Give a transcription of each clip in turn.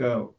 Go.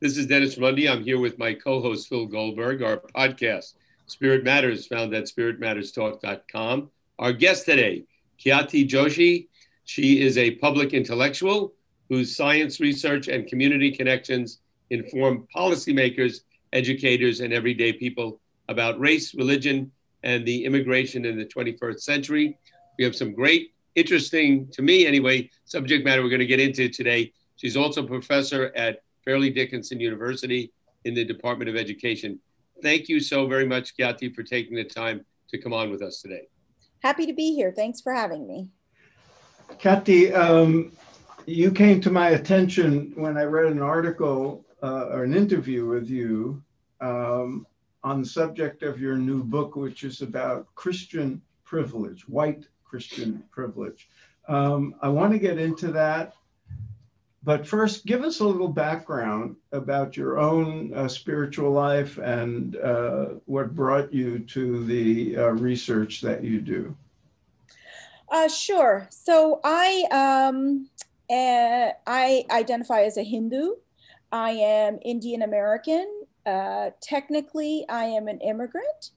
This is Dennis Mundy. I'm here with my co host, Phil Goldberg. Our podcast, Spirit Matters, found at spiritmatterstalk.com. Our guest today, Khyati Joshi. She is a public intellectual whose science research and community connections inform policymakers, educators, and everyday people about race, religion, and the immigration in the 21st century. We have some great, interesting, to me anyway, subject matter we're going to get into today. She's also a professor at Fairleigh Dickinson University in the Department of Education. Thank you so very much, Khyati, for taking the time to come on with us today. Happy to be here. Thanks for having me. Khyati, um, you came to my attention when I read an article uh, or an interview with you um, on the subject of your new book, which is about Christian privilege, white Christian privilege. Um, I want to get into that. But first, give us a little background about your own uh, spiritual life and uh, what brought you to the uh, research that you do. Uh, sure. So I um, uh, I identify as a Hindu. I am Indian American. Uh, technically, I am an immigrant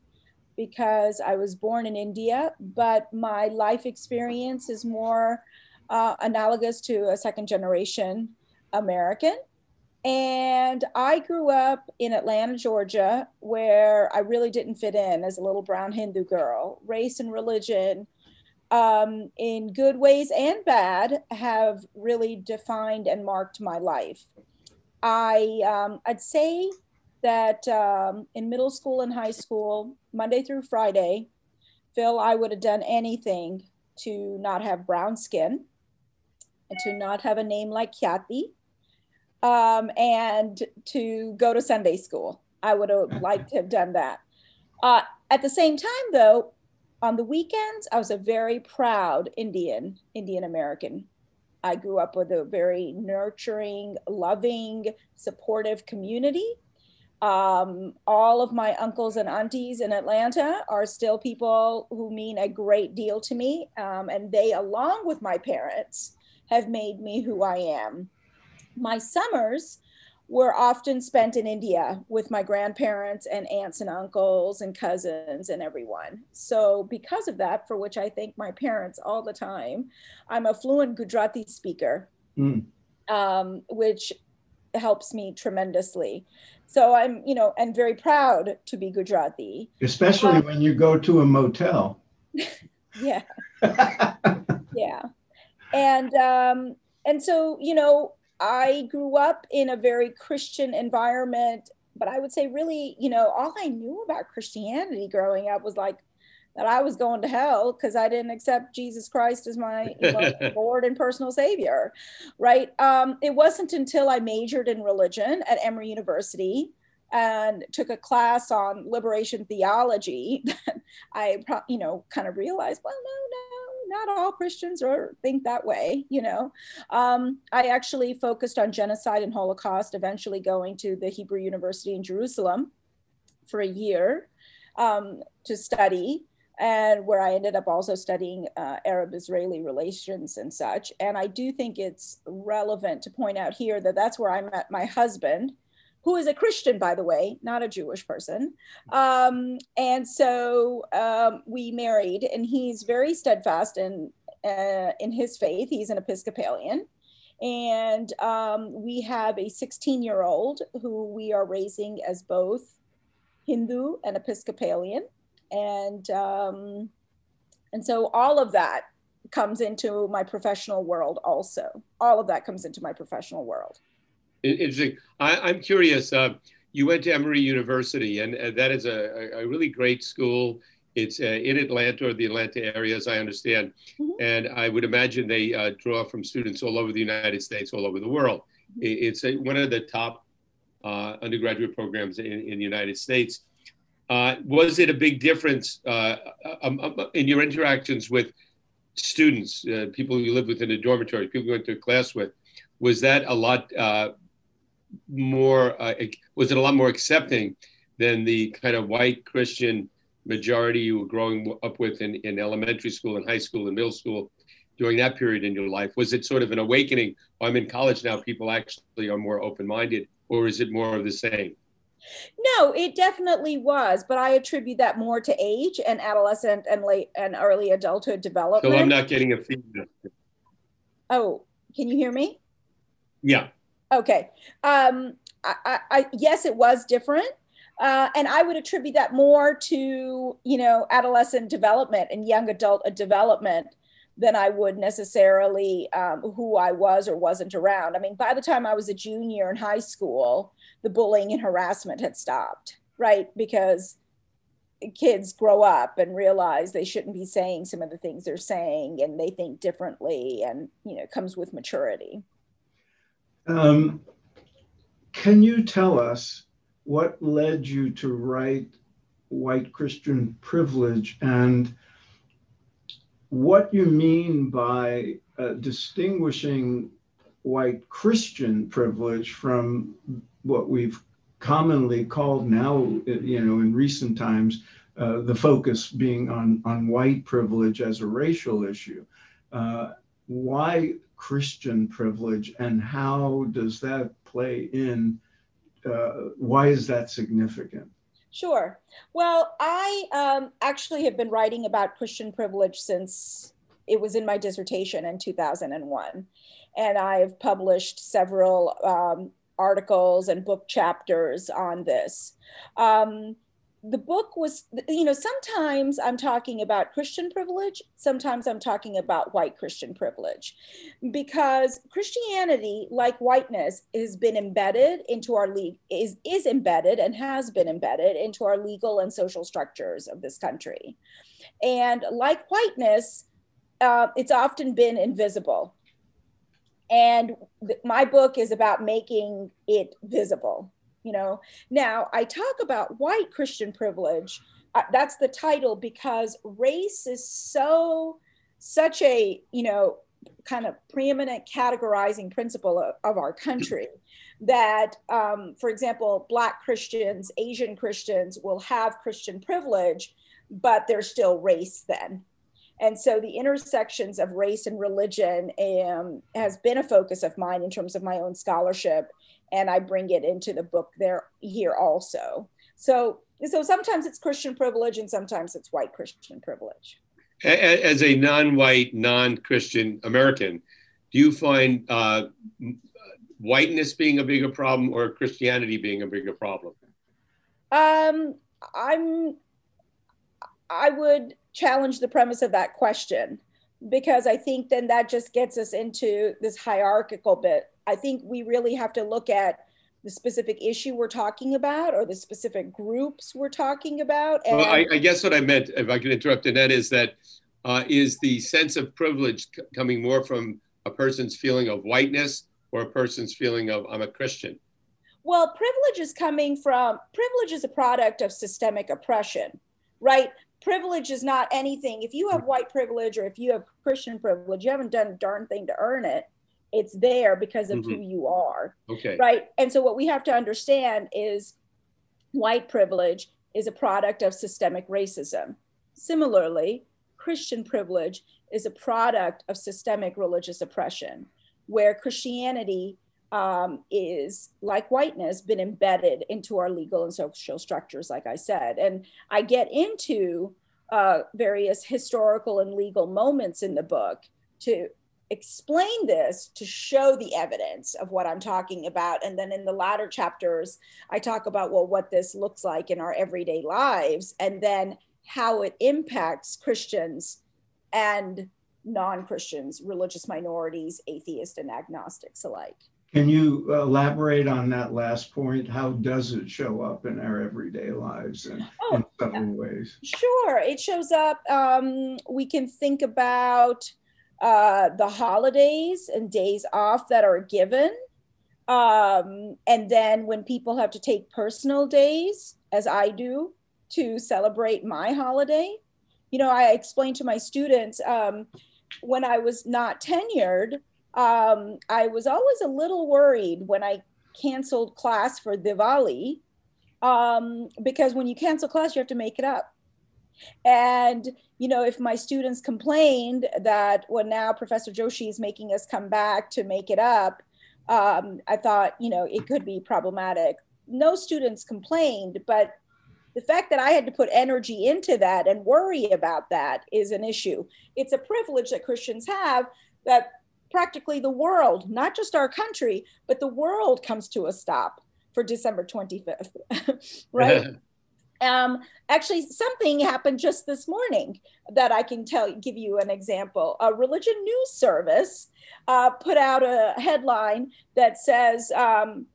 because I was born in India, but my life experience is more uh, analogous to a second generation American. And I grew up in Atlanta, Georgia, where I really didn't fit in as a little brown Hindu girl. Race and religion, um, in good ways and bad, have really defined and marked my life. I um, I'd say that um, in middle school and high school, Monday through Friday, Phil, I would have done anything to not have brown skin to not have a name like Khyati um, and to go to Sunday school. I would have liked to have done that. Uh, at the same time, though, on the weekends, I was a very proud Indian, Indian American. I grew up with a very nurturing, loving, supportive community. Um, all of my uncles and aunties in Atlanta are still people who mean a great deal to me. Um, and they, along with my parents, have made me who I am. My summers were often spent in India with my grandparents and aunts and uncles and cousins and everyone. So, because of that, for which I thank my parents all the time, I'm a fluent Gujarati speaker, mm. um, which helps me tremendously. So I'm, you know, and very proud to be Gujarati. Especially um, when you go to a motel. yeah. yeah. And um, and so, you know, I grew up in a very Christian environment, but I would say really, you know, all I knew about Christianity growing up was like that I was going to hell because I didn't accept Jesus Christ as my Lord and personal Savior, right? Um, it wasn't until I majored in religion at Emory University and took a class on liberation theology that I, you know, kind of realized, well, no, no, not all Christians are think that way. You know, um, I actually focused on genocide and Holocaust, eventually going to the Hebrew University in Jerusalem for a year um, to study and where I ended up also studying uh, Arab Israeli relations and such. And I do think it's relevant to point out here that that's where I met my husband, who is a Christian, by the way, not a Jewish person. Um, and so um, we married, and he's very steadfast in, uh, in his faith. He's an Episcopalian. And um, we have a 16 year old who we are raising as both Hindu and Episcopalian and um, and so all of that comes into my professional world also all of that comes into my professional world interesting I, am curious uh, you went to emory university and uh, that is a, a, really great school it's uh, in atlanta or the atlanta area as i understand mm-hmm. and i would imagine they uh, draw from students all over the united states all over the world mm-hmm. it's a, one of the top uh, undergraduate programs in, in the united states uh, was it a big difference uh, um, um, in your interactions with students, uh, people you lived with in a dormitory, people you went to class with? Was that a lot uh, more? Uh, was it a lot more accepting than the kind of white Christian majority you were growing up with in, in elementary school and high school and middle school? during that period in your life? Was it sort of an awakening? I'm in college now, people actually are more open minded, or is it more of the same? No, it definitely was, but I attribute that more to age and adolescent and late and early adulthood development. So I'm not getting a feedback. Oh, can you hear me? Yeah. Okay. Um, I, I, I yes, it was different. Uh, and I would attribute that more to, you know, adolescent development and young adult development than I would necessarily um, who I was or wasn't around. I mean, by the time I was a junior in high school, the bullying and harassment had stopped, right? Because kids grow up and realize they shouldn't be saying some of the things they're saying and they think differently and, you know, it comes with maturity. Um, can you tell us what led you to write White Christian Privilege and what you mean by uh, distinguishing white Christian privilege from what we've commonly called now, you know, in recent times, uh, the focus being on, on white privilege as a racial issue. Uh, why Christian privilege and how does that play in? Uh, why is that significant? Sure. Well, I um, actually have been writing about Christian privilege since it was in my dissertation in 2001. And I've published several um, articles and book chapters on this. Um, the book was, you know, sometimes I'm talking about Christian privilege, sometimes I'm talking about white Christian privilege, because Christianity, like whiteness, has been embedded into our league, is, is embedded and has been embedded into our legal and social structures of this country. And like whiteness, uh, it's often been invisible. And th- my book is about making it visible you know. Now i talk about white christian privilege. Uh, that's the title because race is so such a you know kind of preeminent categorizing principle of, of our country that um, for example black christians asian christians will have christian privilege but they're still race then. And so the intersections of race and religion um, has been a focus of mine in terms of my own scholarship and I bring it into the book there here also. So so sometimes it's Christian privilege and sometimes it's white Christian privilege. As a non-white, non-Christian American, do you find uh, whiteness being a bigger problem or Christianity being a bigger problem? Um, I'm. I would challenge the premise of that question because I think then that just gets us into this hierarchical bit I think we really have to look at the specific issue we're talking about or the specific groups we're talking about. And well, I, I guess what I meant, if I can interrupt, Annette, is that uh, is the sense of privilege c- coming more from a person's feeling of whiteness or a person's feeling of I'm a Christian? Well, privilege is coming from privilege is a product of systemic oppression, right? Privilege is not anything. If you have white privilege or if you have Christian privilege, you haven't done a darn thing to earn it it's there because of mm-hmm. who you are. Okay. Right. And so what we have to understand is white privilege is a product of systemic racism. Similarly, Christian privilege is a product of systemic religious oppression, where Christianity um, is, like whiteness, been embedded into our legal and social structures, like I said. And I get into uh, various historical and legal moments in the book to explain this to show the evidence of what I'm talking about. And then in the latter chapters, I talk about, well, what this looks like in our everyday lives, and then how it impacts Christians and non Christians, religious minorities, atheists, and agnostics alike. Can you elaborate on that last point? How does it show up in our everyday lives and oh, in several ways? Sure. It shows up. Um, we can think about uh, the holidays and days off that are given. Um, and then when people have to take personal days, as I do, to celebrate my holiday, you know, I explain to my students um, when I was not tenured, um, I was always a little worried when I canceled class for Diwali um, because when you cancel class, you have to make it up. And, you know, if my students complained that, well, now Professor Joshi is making us come back to make it up, um, I thought, you know, it could be problematic. No students complained, but the fact that I had to put energy into that and worry about that is an issue. It's a privilege that Christians have that practically the world, not just our country, but the world comes to a stop for December 25th, right? um, actually, something happened just this morning that I can tell, give you an example. A religion news service uh, put out a headline that says, um,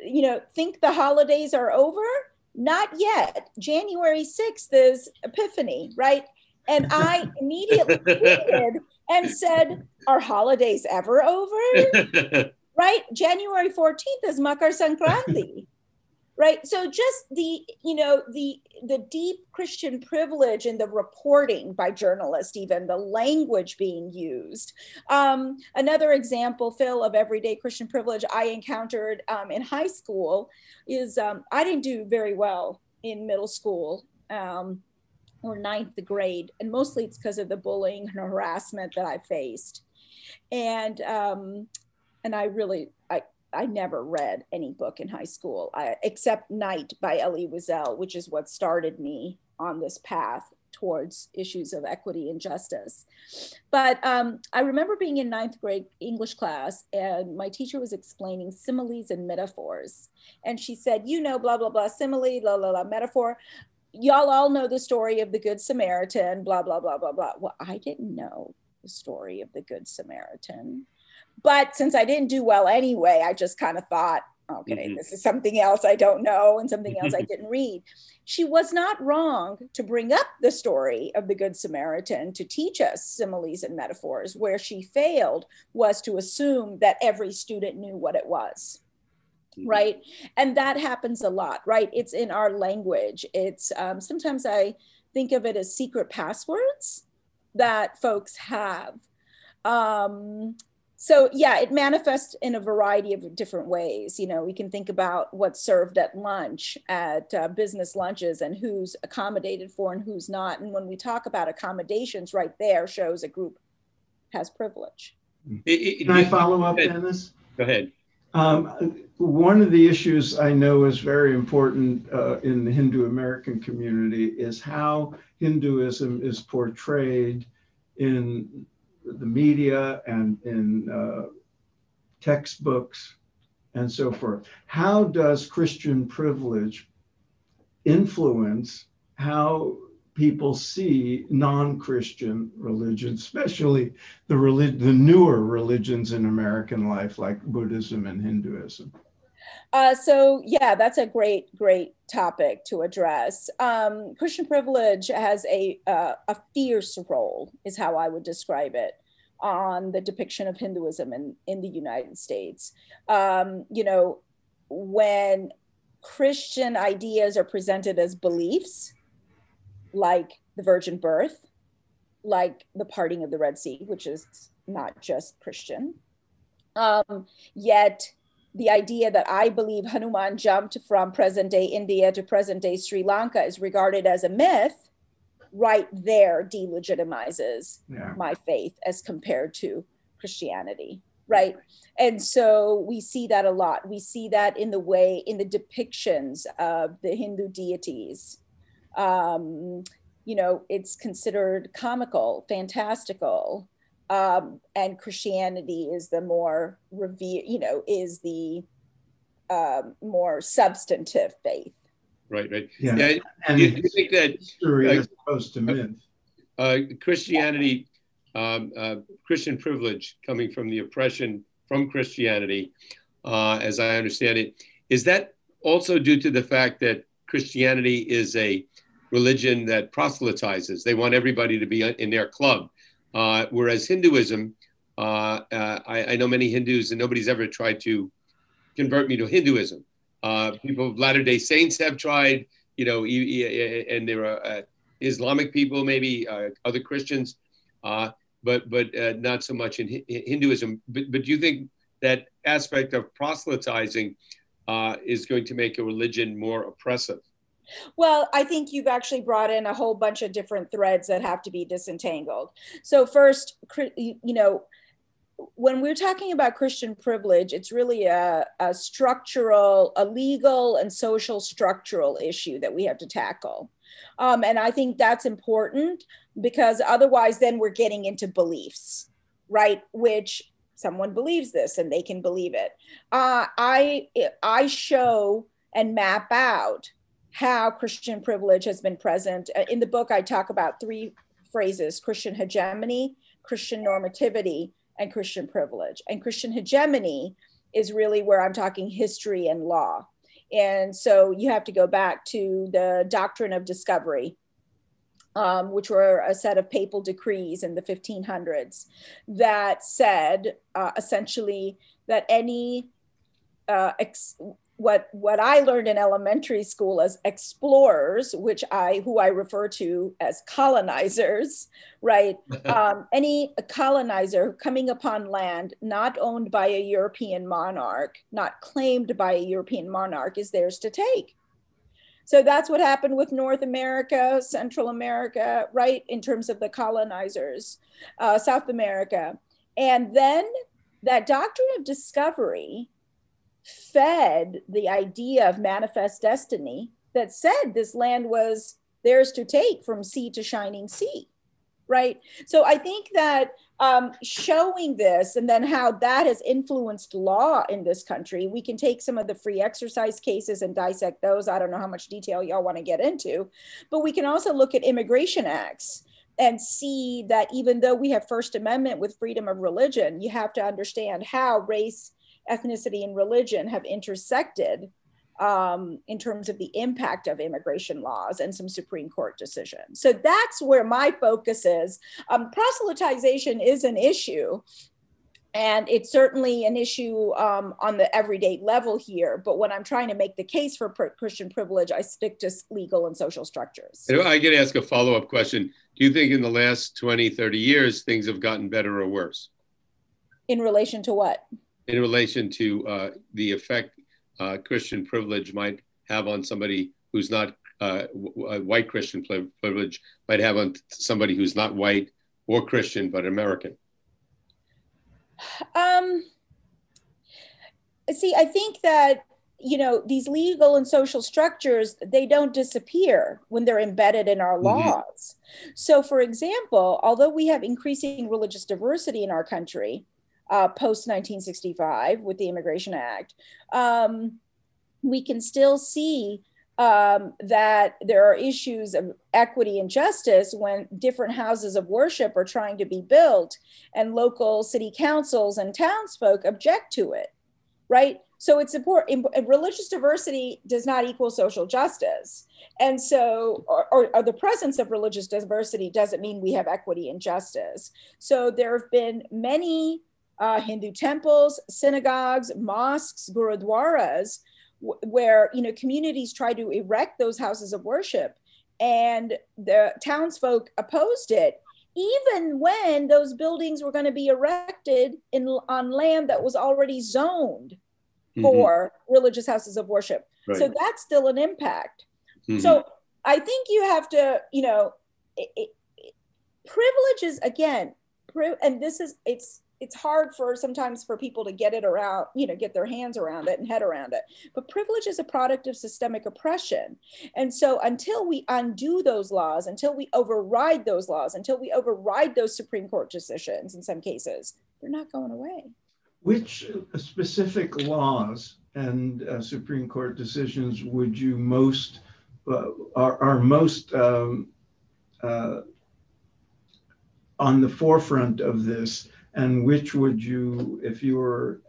you know, think the holidays are over? Not yet. January 6th is Epiphany, right? And I immediately tweeted and said, Are holidays ever over? right? January 14th is Makar Sankranti. Right? So just the you know the the deep christian privilege in the reporting by journalists even the language being used. Um, another example phil of everyday christian privilege i encountered um, in high school is um, i didn't do very well in middle school um, or ninth grade and mostly it's because of the bullying and harassment that i faced. And um, and I really I never read any book in high school I, except Night by Elie Wiesel, which is what started me on this path towards issues of equity and justice. But um, I remember being in ninth grade English class, and my teacher was explaining similes and metaphors. And she said, You know, blah, blah, blah, simile, la, la, la, metaphor. Y'all all know the story of the Good Samaritan, blah, blah, blah, blah, blah. Well, I didn't know the story of the Good Samaritan. But since I didn't do well anyway, I just kind of thought, okay, mm-hmm. this is something else I don't know and something else I didn't read. She was not wrong to bring up the story of the Good Samaritan to teach us similes and metaphors. Where she failed was to assume that every student knew what it was. Mm-hmm. Right. And that happens a lot, right? It's in our language. It's um, sometimes I think of it as secret passwords that folks have. Um, so yeah it manifests in a variety of different ways. You know we can think about what's served at lunch at uh, business lunches and who's accommodated for and who's not. And when we talk about accommodations right there shows a group has privilege. Can i follow up on this go ahead. Um, one of the issues i know is very important uh, in the hindu american community is how hinduism is portrayed in the media and in uh, textbooks and so forth. How does Christian privilege influence how people see non-Christian religions, especially the relig- the newer religions in American life, like Buddhism and Hinduism? Uh, so yeah, that's a great, great topic to address. Um, Christian privilege has a uh, a fierce role, is how I would describe it, on the depiction of Hinduism in in the United States. Um, you know, when Christian ideas are presented as beliefs, like the virgin birth, like the parting of the Red Sea, which is not just Christian. Um, yet the idea that I believe Hanuman jumped from present day India to present day Sri Lanka is regarded as a myth, right there delegitimizes yeah. my faith as compared to Christianity. Right. And so we see that a lot. We see that in the way, in the depictions of the Hindu deities. Um, you know, it's considered comical, fantastical um, and Christianity is the more revere, you know, is the um, more substantive faith. Right, right. Yeah, yeah and you, you think that history uh, as opposed to myth. Uh, Christianity, um, uh, Christian privilege coming from the oppression from Christianity, uh, as I understand it, is that also due to the fact that Christianity is a religion that proselytizes? They want everybody to be in their club uh, whereas Hinduism, uh, uh, I, I, know many Hindus, and nobody's ever tried to convert me to Hinduism. Uh, people, of Latter Day Saints have tried, you know, and there are uh, Islamic people, maybe other Christians, but but not so much in Hinduism. But, but do you think that aspect of proselytizing is going to make a religion more oppressive? Well, I think you've actually brought in a whole bunch of different threads that have to be disentangled. So, first, you know, when we're talking about Christian privilege, it's really a, a, structural, a legal and social structural issue that we have to tackle. Um, and I think that's important because otherwise, then we're getting into beliefs, right? Which someone believes this and they can believe it. Uh, I I show and map out how Christian privilege has been present. Uh, in the book, I talk about three phrases Christian hegemony, Christian normativity, and Christian privilege. And Christian hegemony is really where I'm talking history and law. And so you have to go back to the doctrine of discovery, um, which were a set of papal decrees in the 1500s that said uh, essentially that any uh, ex- what what I learned in elementary school as explorers, which I who I refer to as colonizers, right? um, any colonizer coming upon land not owned by a European monarch, not claimed by a European monarch, is theirs to take. So that's what happened with North America, Central America, right? In terms of the colonizers, uh, South America, and then that doctrine of discovery fed the idea of manifest destiny that said this land was theirs to take from sea to shining sea right? So i think that um, showing this and then how that has influenced law in this country we can take some of the free exercise cases and dissect those. I don't know how much detail y'all want to get into but we can also look at immigration acts and see that even though we have first amendment with freedom of religion you have to understand how race ethnicity and religion have intersected um, in terms of the impact of immigration laws and some Supreme Court decisions. So that's where my focus is. Um, proselytization is an issue. And it's certainly an issue um, on the everyday level here. But when I'm trying to make the case for Christian privilege, I stick to legal and social structures. I get to ask a follow up question. Do you think in the last 20, 30 years, things have gotten better or worse? In relation to what? In relation to uh, the effect uh, Christian privilege might have on somebody who's not uh, white Christian privilege might have on somebody who's not white or Christian but American? Um, see, I think that you know these legal and social structures they don't disappear when they're embedded in our mm-hmm. laws. Mm-hmm. So, for example, although we have increasing religious diversity in our country, uh, post 1965 with the Immigration Act, um, we can still see um, that there are issues of equity and justice when different houses of worship are trying to be built and local city councils and townsfolk object to it, right? So it's important. Religious diversity does not equal social justice. And so, or, or, or, the presence of religious diversity doesn't mean we have equity and justice. So there have been many uh, Hindu temples, synagogues, mosques, gurudwaras, w- where you know communities try to erect those houses of worship, and the townsfolk opposed it, even when those buildings were going to be erected in on land that was already zoned mm-hmm. for religious houses of worship. Right. So that's still an impact. Mm-hmm. So I think you have to, you know, it, it, privileges again, pri- and this is it's it's hard for sometimes for people to get it around, you know, get their hands around it and head around it. But privilege is a product of systemic oppression. And so until we undo those laws, until we override those laws, until we override those Supreme Court decisions in some cases, they're not going away. Which specific laws and uh, Supreme Court decisions would you most uh, are, are most um, uh, on the forefront of this and which would you, if you were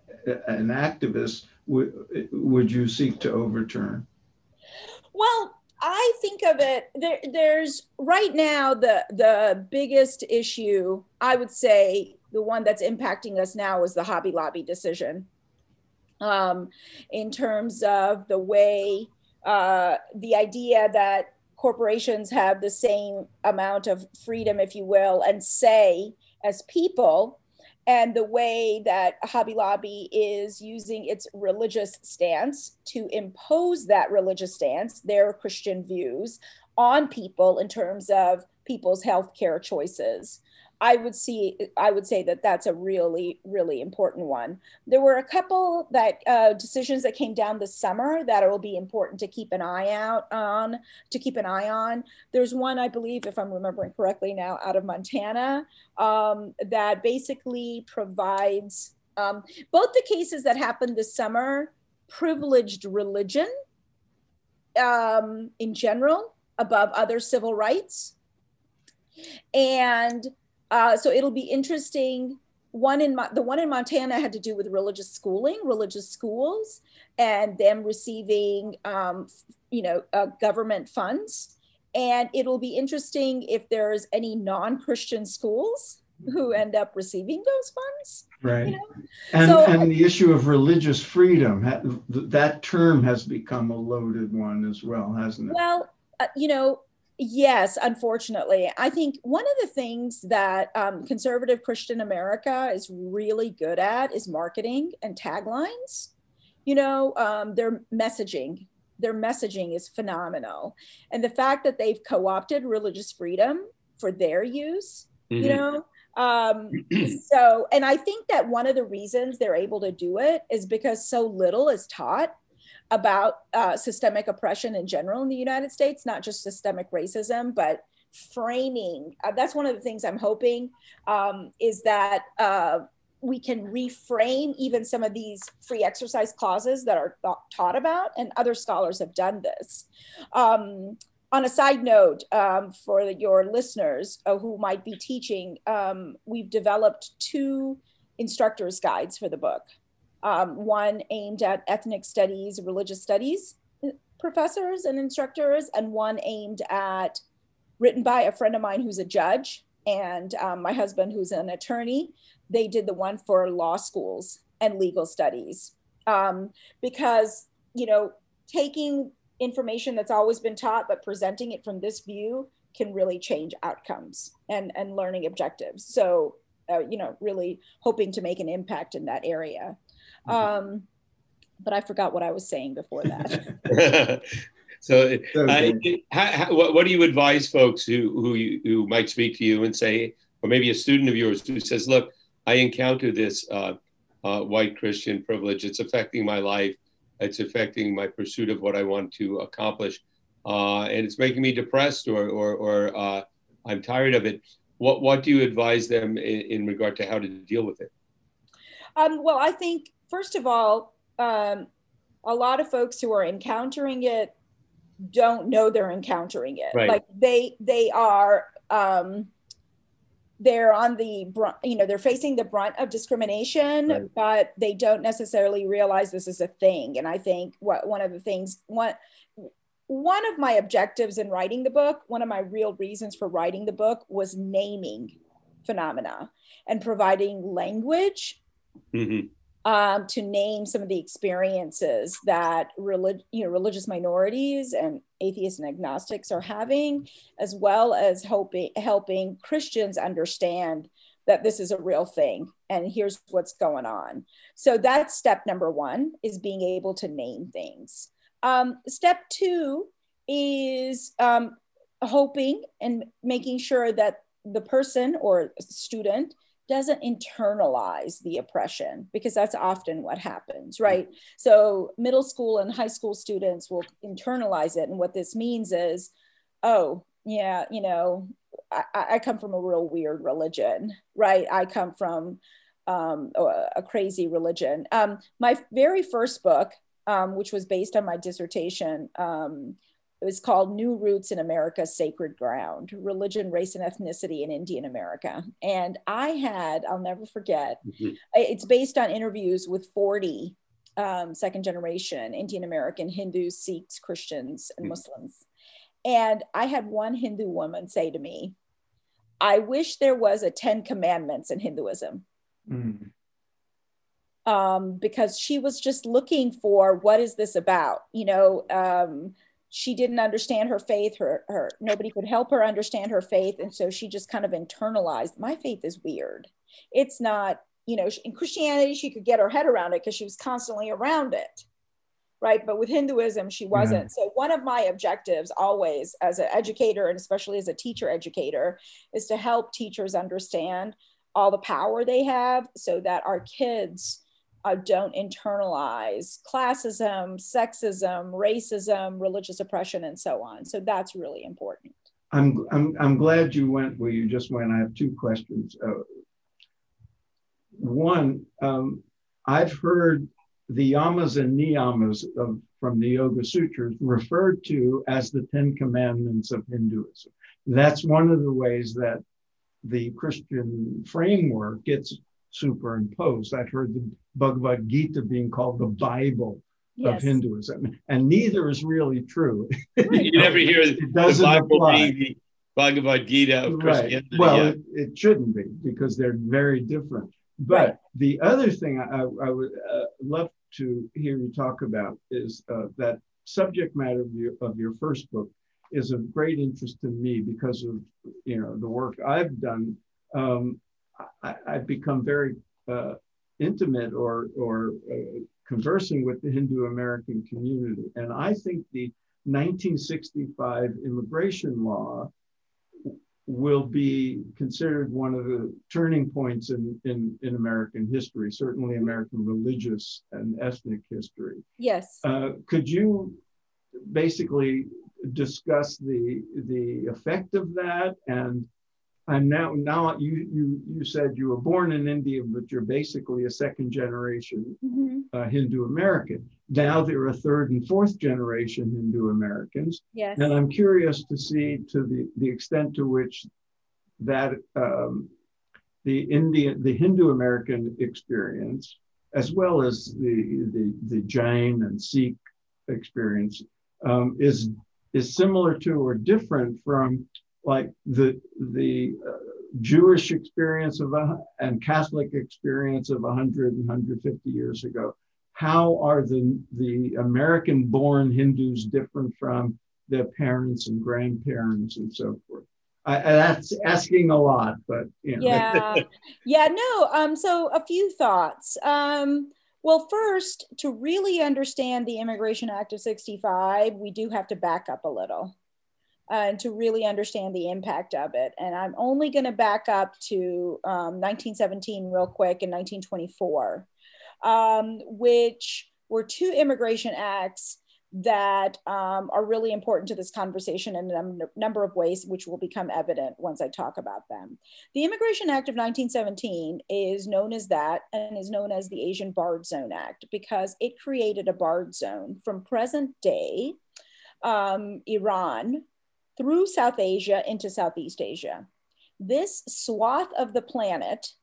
an activist, would, would you seek to overturn? Well, I think of it there, there's right now the the biggest issue I would say the one that's impacting us now is the Hobby Lobby decision. Um, in terms of the way uh, the idea that corporations have the same amount of freedom, if you will, and say as people and the way that Hobby Lobby is using its religious stance to impose that religious stance, their Christian views, on people in terms of people's healthcare choices. I would see, I would say that that's a really, really important one. There were a couple that uh, decisions that came down this summer that will be important to keep an eye out on, to keep an eye on. There's one, I believe, if I'm remembering correctly now, out of Montana um, that basically provides um, both the cases that happened this summer privileged religion um, in general above other civil rights. And uh, so it'll be interesting. One in the one in Montana had to do with religious schooling, religious schools, and them receiving, um, you know, uh, government funds. And it'll be interesting if there's any non-Christian schools who end up receiving those funds. Right. You know? And, so, and the issue of religious freedom, that term has become a loaded one as well, hasn't it? Well, uh, you know, Yes, unfortunately. I think one of the things that um, conservative Christian America is really good at is marketing and taglines. You know, um, their messaging, their messaging is phenomenal. And the fact that they've co opted religious freedom for their use, mm-hmm. you know, um, so, and I think that one of the reasons they're able to do it is because so little is taught about uh, systemic oppression in general in the United States, not just systemic racism, but framing. Uh, that's one of the things I'm hoping um, is that uh, we can reframe even some of these free exercise clauses that are th- taught about, and other scholars have done this. Um, on a side note, um, for your listeners uh, who might be teaching, um, we've developed two instructors' guides for the book um, one aimed at ethnic studies, religious studies professors and instructors, and one aimed at written by a friend of mine who's a judge and um, my husband who's an attorney. They did the one for law schools and legal studies um, because you know taking information that's always been taught but presenting it from this view can really change outcomes and and learning objectives. So uh, you know really hoping to make an impact in that area. Mm-hmm. Um, but I forgot what I was saying before that. so, uh, how, how, what, what, do you advise folks who who, you, who might speak to you and say, or maybe a student of yours who says, "Look, I encounter this uh, uh, white Christian privilege. It's affecting my life. It's affecting my pursuit of what I want to accomplish, uh, and it's making me depressed, or or, or uh, I'm tired of it." What what do you advise them in, in regard to how to deal with it? Um, well, I think first of all, um, a lot of folks who are encountering it don't know they're encountering it. Right. Like they they are um, they're on the brunt, you know they're facing the brunt of discrimination, right. but they don't necessarily realize this is a thing. And I think what one of the things one one of my objectives in writing the book, one of my real reasons for writing the book was naming phenomena and providing language mm-hmm um, to name some of the experiences that relig- you know, religious minorities and atheists and agnostics are having, as well as helping, helping Christians understand that this is a real thing and here's what's going on. So that's step number one is being able to name things. Um, step two is um, hoping and making sure that the person or student doesn't internalize the oppression because that's often what happens, right? So, middle school and high school students will internalize it. And what this means is, oh, yeah, you know, I, I come from a real weird religion, right? I come from um, a, a, crazy religion. Um, my very first book, um, which was based on my dissertation, um, it was called New Roots in America Sacred Ground Religion, Race, and Ethnicity in Indian America. And I had, I'll never forget, mm-hmm. it's based on interviews with 40 um, second generation Indian American Hindus, Sikhs, Christians, and mm-hmm. Muslims. And I had one Hindu woman say to me, I wish there was a 10 commandments in Hinduism. Mm. Um, because she was just looking for what is this about? You know, um, she didn't understand her faith her her nobody could help her understand her faith and so she just kind of internalized my faith is weird it's not you know, in Christianity, she could get her head around it because she was constantly around it. Right. But with Hinduism, she wasn't. Yeah. So, one of my objectives always as an educator and especially as a teacher educator is to help teachers understand all the power they have so that our kids uh, don't internalize classism, sexism, racism, religious oppression, and so on. So, that's really important. I'm, I'm, I'm glad you went where you just went. I have two questions. Uh, one, um, I've heard the yamas and niyamas of, from the Yoga Sutras referred to as the Ten Commandments of Hinduism. That's one of the ways that the Christian framework gets superimposed. I've heard the Bhagavad Gita being called the Bible yes. of Hinduism, and neither is really true. you never hear it doesn't the Bible apply. being the Bhagavad Gita of Christianity. Right. Well, yeah. it, it, shouldn't be because they're very different. But right. the other thing I, I would uh, love to hear you talk about is uh, that subject matter of your, of your first book is of great interest to me because of you know the work I've done. Um, I, have become very uh, intimate or or uh, conversing with the Hindu American community, and I think the 1965 immigration law will be considered one of the turning points in, in, in American history, certainly American religious and ethnic history. Yes. Uh, could you basically discuss the the effect of that and and now now you you you said you were born in India, but you're basically a second generation mm-hmm. uh, Hindu American. Now there are third and fourth generation Hindu Americans. Yes. And I'm curious to see to the the extent to which that um, the Indian the Hindu American experience, as well as the the the Jain and Sikh experience, um, is is similar to or different from like the the uh, Jewish experience of a, and Catholic experience of 100 and 150 years ago. How are the the American born Hindus different from their parents and grandparents and so forth? I, that's asking a lot, but you know. yeah, yeah, no. Um, so a few thoughts. Um, well, first, to really understand the Immigration Act of '65, we do have to back up a little uh, and to really understand the impact of it. And I'm only going to back up to um, 1917 real quick and 1924, um, which were two immigration acts that um, are really important to this conversation in a number of ways, which will become evident once I talk about them. The Immigration Act of 1917 is known as that and is known as the Asian Barred Zone Act because it created a barred zone from present day um, Iran through South Asia into Southeast Asia. This swath of the planet,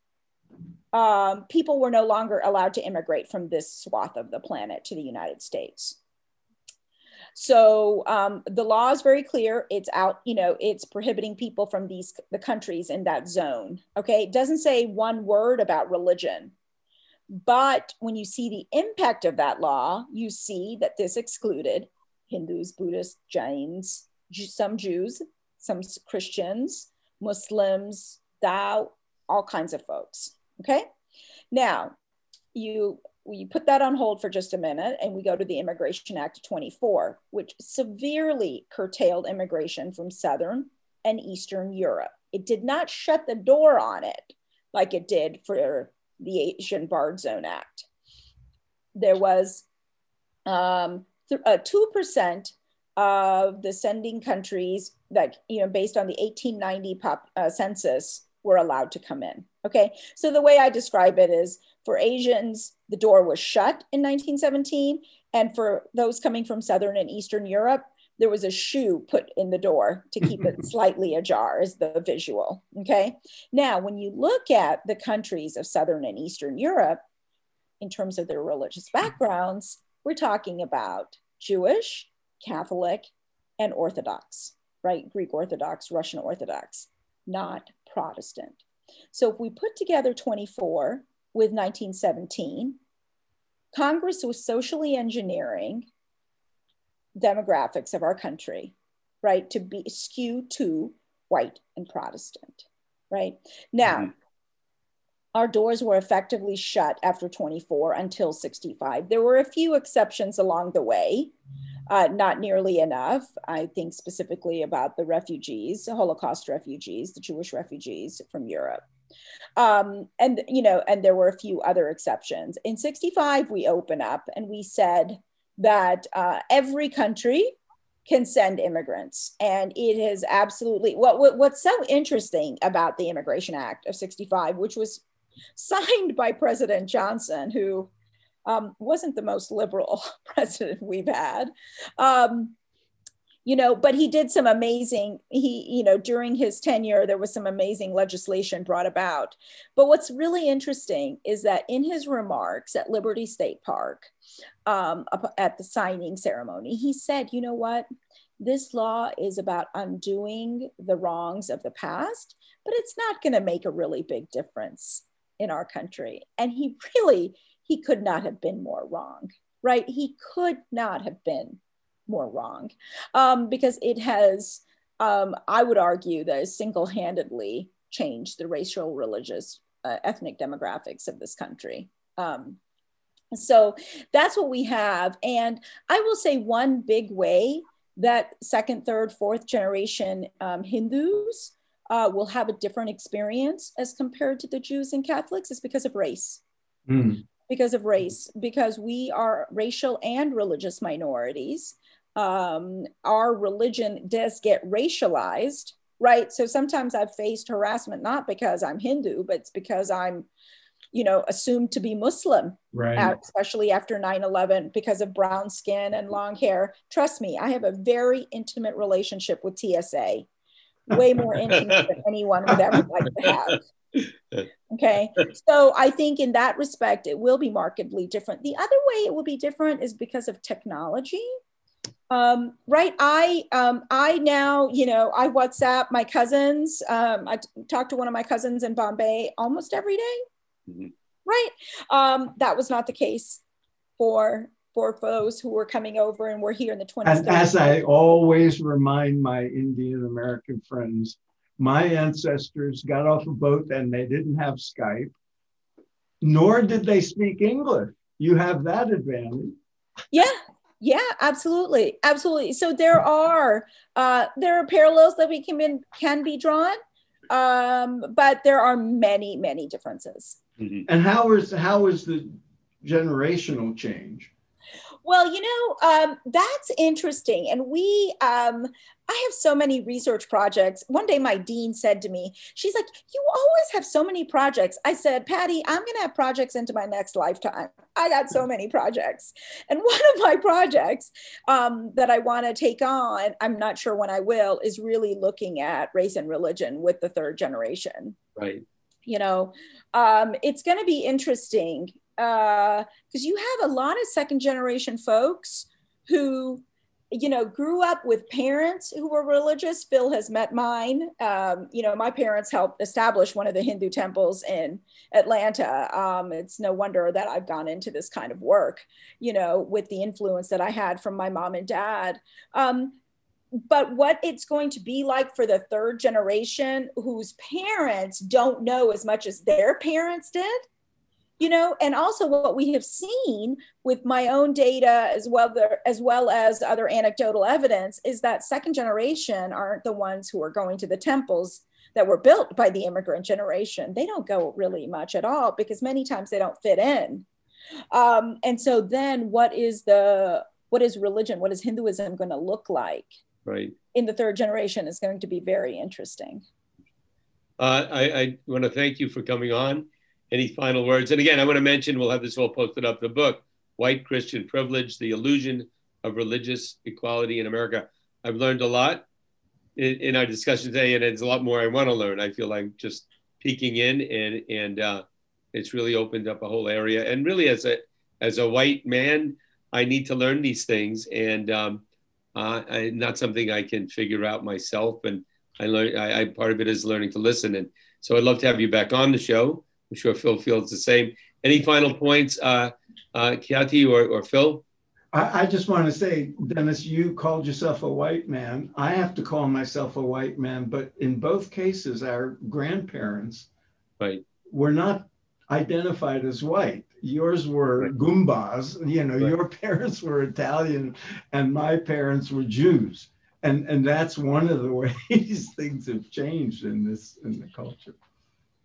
um, people were no longer allowed to immigrate from this swath of the planet to the United States. So um, the law is very clear. It's out, you know, it's prohibiting people from these the countries in that zone. Okay, it doesn't say one word about religion, but when you see the impact of that law, you see that this excluded Hindus, Buddhists, Jains, some Jews, some Christians, Muslims, Dao, all kinds of folks. Okay. Now, you you put that on hold for just a minute and we go to the Immigration Act of 24, which severely curtailed immigration from Southern and Eastern Europe. It did not shut the door on it like it did for the Asian Barred Zone Act. There was um, uh, 2% of the sending countries that, you know, based on the 1890 pop, uh, census were allowed to come in. Okay, so the way I describe it is for Asians, the door was shut in 1917. And for those coming from Southern and Eastern Europe, there was a shoe put in the door to keep it slightly ajar, is the visual. Okay. Now, when you look at the countries of Southern and Eastern Europe, in terms of their religious backgrounds, we're talking about Jewish, Catholic, and Orthodox, right? Greek Orthodox, Russian Orthodox, not Protestant. So if we put together 24 with 1917, Congress was socially engineering demographics of our country, right, to be skewed to white and Protestant, right? Now, mm-hmm. Our doors were effectively shut after 24 until 65. There were a few exceptions along the way, uh, not nearly enough. I think specifically about the refugees, the Holocaust refugees, the Jewish refugees from Europe. Um, and you know, and there were a few other exceptions. In 65, we open up and we said that uh, every country can send immigrants, and it is absolutely what, what what's so interesting about the Immigration Act of 65, which was signed by President Johnson, who um, wasn't the most liberal president we've had. Um, you know, but he did some amazing, he, you know, during his tenure, there was some amazing legislation brought about. But what's really interesting is that in his remarks at Liberty State Park um, at the signing ceremony, he said, you know what? This law is about undoing the wrongs of the past, but it's not going to make a really big difference in our country. And he really, he could not have been more wrong, right? He could not have been more wrong um, because it has, um, I would argue, that single handedly changed the racial, religious, uh, ethnic demographics of this country. Um, so that's what we have. And I will say one big way that second, third, fourth generation um, Hindus uh, will have a different experience as compared to the Jews and Catholics is because of race. Mm. Because of race, because we are racial and religious minorities. Um, our religion does get racialized, right? So sometimes I've faced harassment not because I'm Hindu, but it's because I'm, you know, assumed to be Muslim, right? especially after 9 11 because of brown skin and long hair. Trust me, I have a very intimate relationship with TSA way more intimate than anyone would ever like to have. Okay. So I think in that respect, it will be markedly different. The other way it will be different is because of technology. Um, right. I um, I now, you know, I WhatsApp my cousins. Um, I talk to one of my cousins in Bombay almost every day. Mm-hmm. Right. Um, that was not the case for for those who were coming over and were here in the 20s. As, as I always remind my Indian American friends, my ancestors got off a boat and they didn't have Skype, nor did they speak English. You have that advantage. Yeah, yeah, absolutely, absolutely. So there are uh, there are parallels that we can be, can be drawn, um, but there are many many differences. Mm-hmm. And how is how is the generational change? Well, you know, um, that's interesting. And we, um, I have so many research projects. One day my dean said to me, she's like, You always have so many projects. I said, Patty, I'm going to have projects into my next lifetime. I got so many projects. And one of my projects um, that I want to take on, I'm not sure when I will, is really looking at race and religion with the third generation. Right. You know, um, it's going to be interesting because uh, you have a lot of second generation folks who you know grew up with parents who were religious. Phil has met mine. Um, you know my parents helped establish one of the hindu temples in atlanta. Um, it's no wonder that i've gone into this kind of work you know with the influence that i had from my mom and dad. Um, but what it's going to be like for the third generation whose parents don't know as much as their parents did you know and also what we have seen with my own data as well as well as other anecdotal evidence is that second generation aren't the ones who are going to the temples that were built by the immigrant generation. They don't go really much at all because many times they don't fit in. Um, and so then what is the what is religion? What is hinduism going to look like? Right. In the third generation is going to be very interesting. Uh, I, I want to thank you for coming on any final words? And again, I want to mention we'll have this all posted up the book, White Christian Privilege, The Illusion of Religious Equality in America. I've learned a lot in, in our discussion today, and there's a lot more I want to learn. I feel like just peeking in, and and uh, it's really opened up a whole area. And really, as a as a white man, I need to learn these things, and um, uh, I, not something I can figure out myself. And I learn. I, I part of it is learning to listen, and so I'd love to have you back on the show. I'm sure Phil feels the same. Any final points, uh, uh, Khyati or, or Phil? I, I just want to say, Dennis, you called yourself a white man. I have to call myself a white man, but in both cases, our grandparents right. were not identified as white. Yours were right. Goombas, you know, right. your parents were Italian and my parents were Jews. And, and that's one of the ways things have changed in this in the culture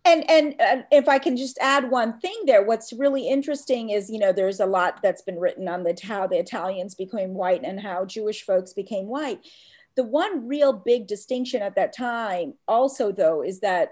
and and uh, if i can just add one thing there what's really interesting is you know there's a lot that's been written on the how the italians became white and how jewish folks became white the one real big distinction at that time also though is that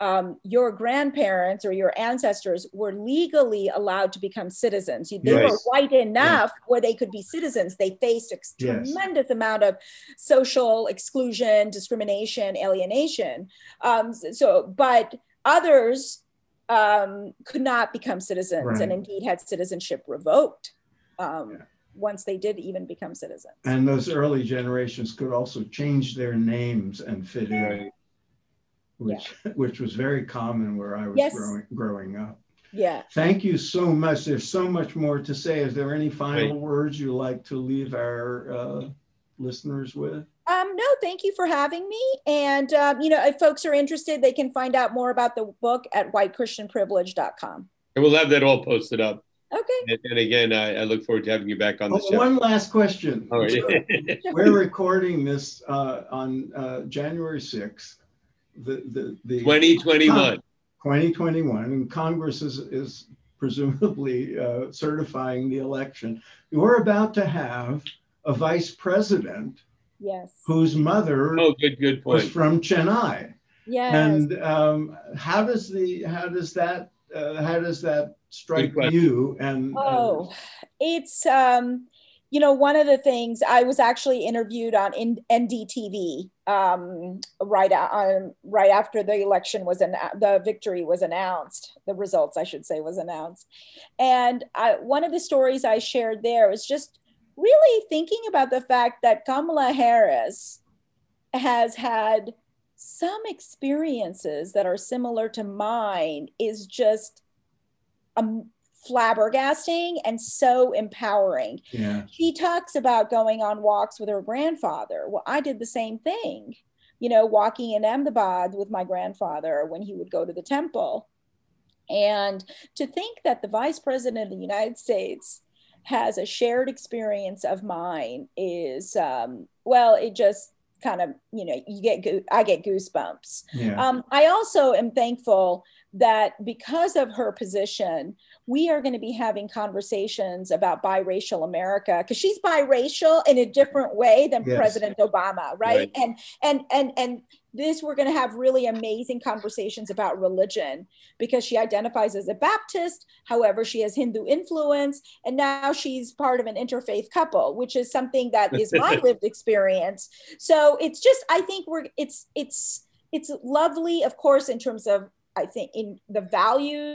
um, your grandparents or your ancestors were legally allowed to become citizens. They yes. were white enough yes. where they could be citizens. They faced a yes. tremendous amount of social exclusion, discrimination, alienation. Um, so, but Others um, could not become citizens right. and indeed had citizenship revoked um, yeah. once they did even become citizens. And those early generations could also change their names and fit in, which, yeah. which was very common where I was yes. growing, growing up. Yeah. Thank you so much. There's so much more to say. Is there any final right. words you like to leave our uh, listeners with? Um, no, thank you for having me. And, um, you know, if folks are interested, they can find out more about the book at whitechristianprivilege.com. And we'll have that all posted up. Okay. And, and again, I, I, look forward to having you back on the oh, show. One last question. Oh, yeah. We're recording this uh, on uh, January 6th. The, the, the 2021. 2021. And Congress is, is presumably uh, certifying the election. We're about to have a vice president Yes. Whose mother oh, good, good point. was from Chennai. Yes. And um, how does the how does that uh, how does that strike you? And uh, oh, uh, it's um, you know one of the things I was actually interviewed on in NDTV um, right on right after the election was an the victory was announced, the results I should say was announced, and I, one of the stories I shared there was just really thinking about the fact that Kamala Harris has had some experiences that are similar to mine is just um, flabbergasting and so empowering. Yeah. She talks about going on walks with her grandfather. Well, I did the same thing, you know, walking in Ahmedabad with my grandfather when he would go to the temple. And to think that the vice president of the United States has a shared experience of mine is um, well it just kind of you know you get i get goosebumps yeah. um, i also am thankful that because of her position we are going to be having conversations about biracial america because she's biracial in a different way than yes. president obama right? right and and and and this we're going to have really amazing conversations about religion because she identifies as a baptist however she has hindu influence and now she's part of an interfaith couple which is something that is my lived experience. So it's just i think we're it's it's it's lovely of course in terms of i think in the values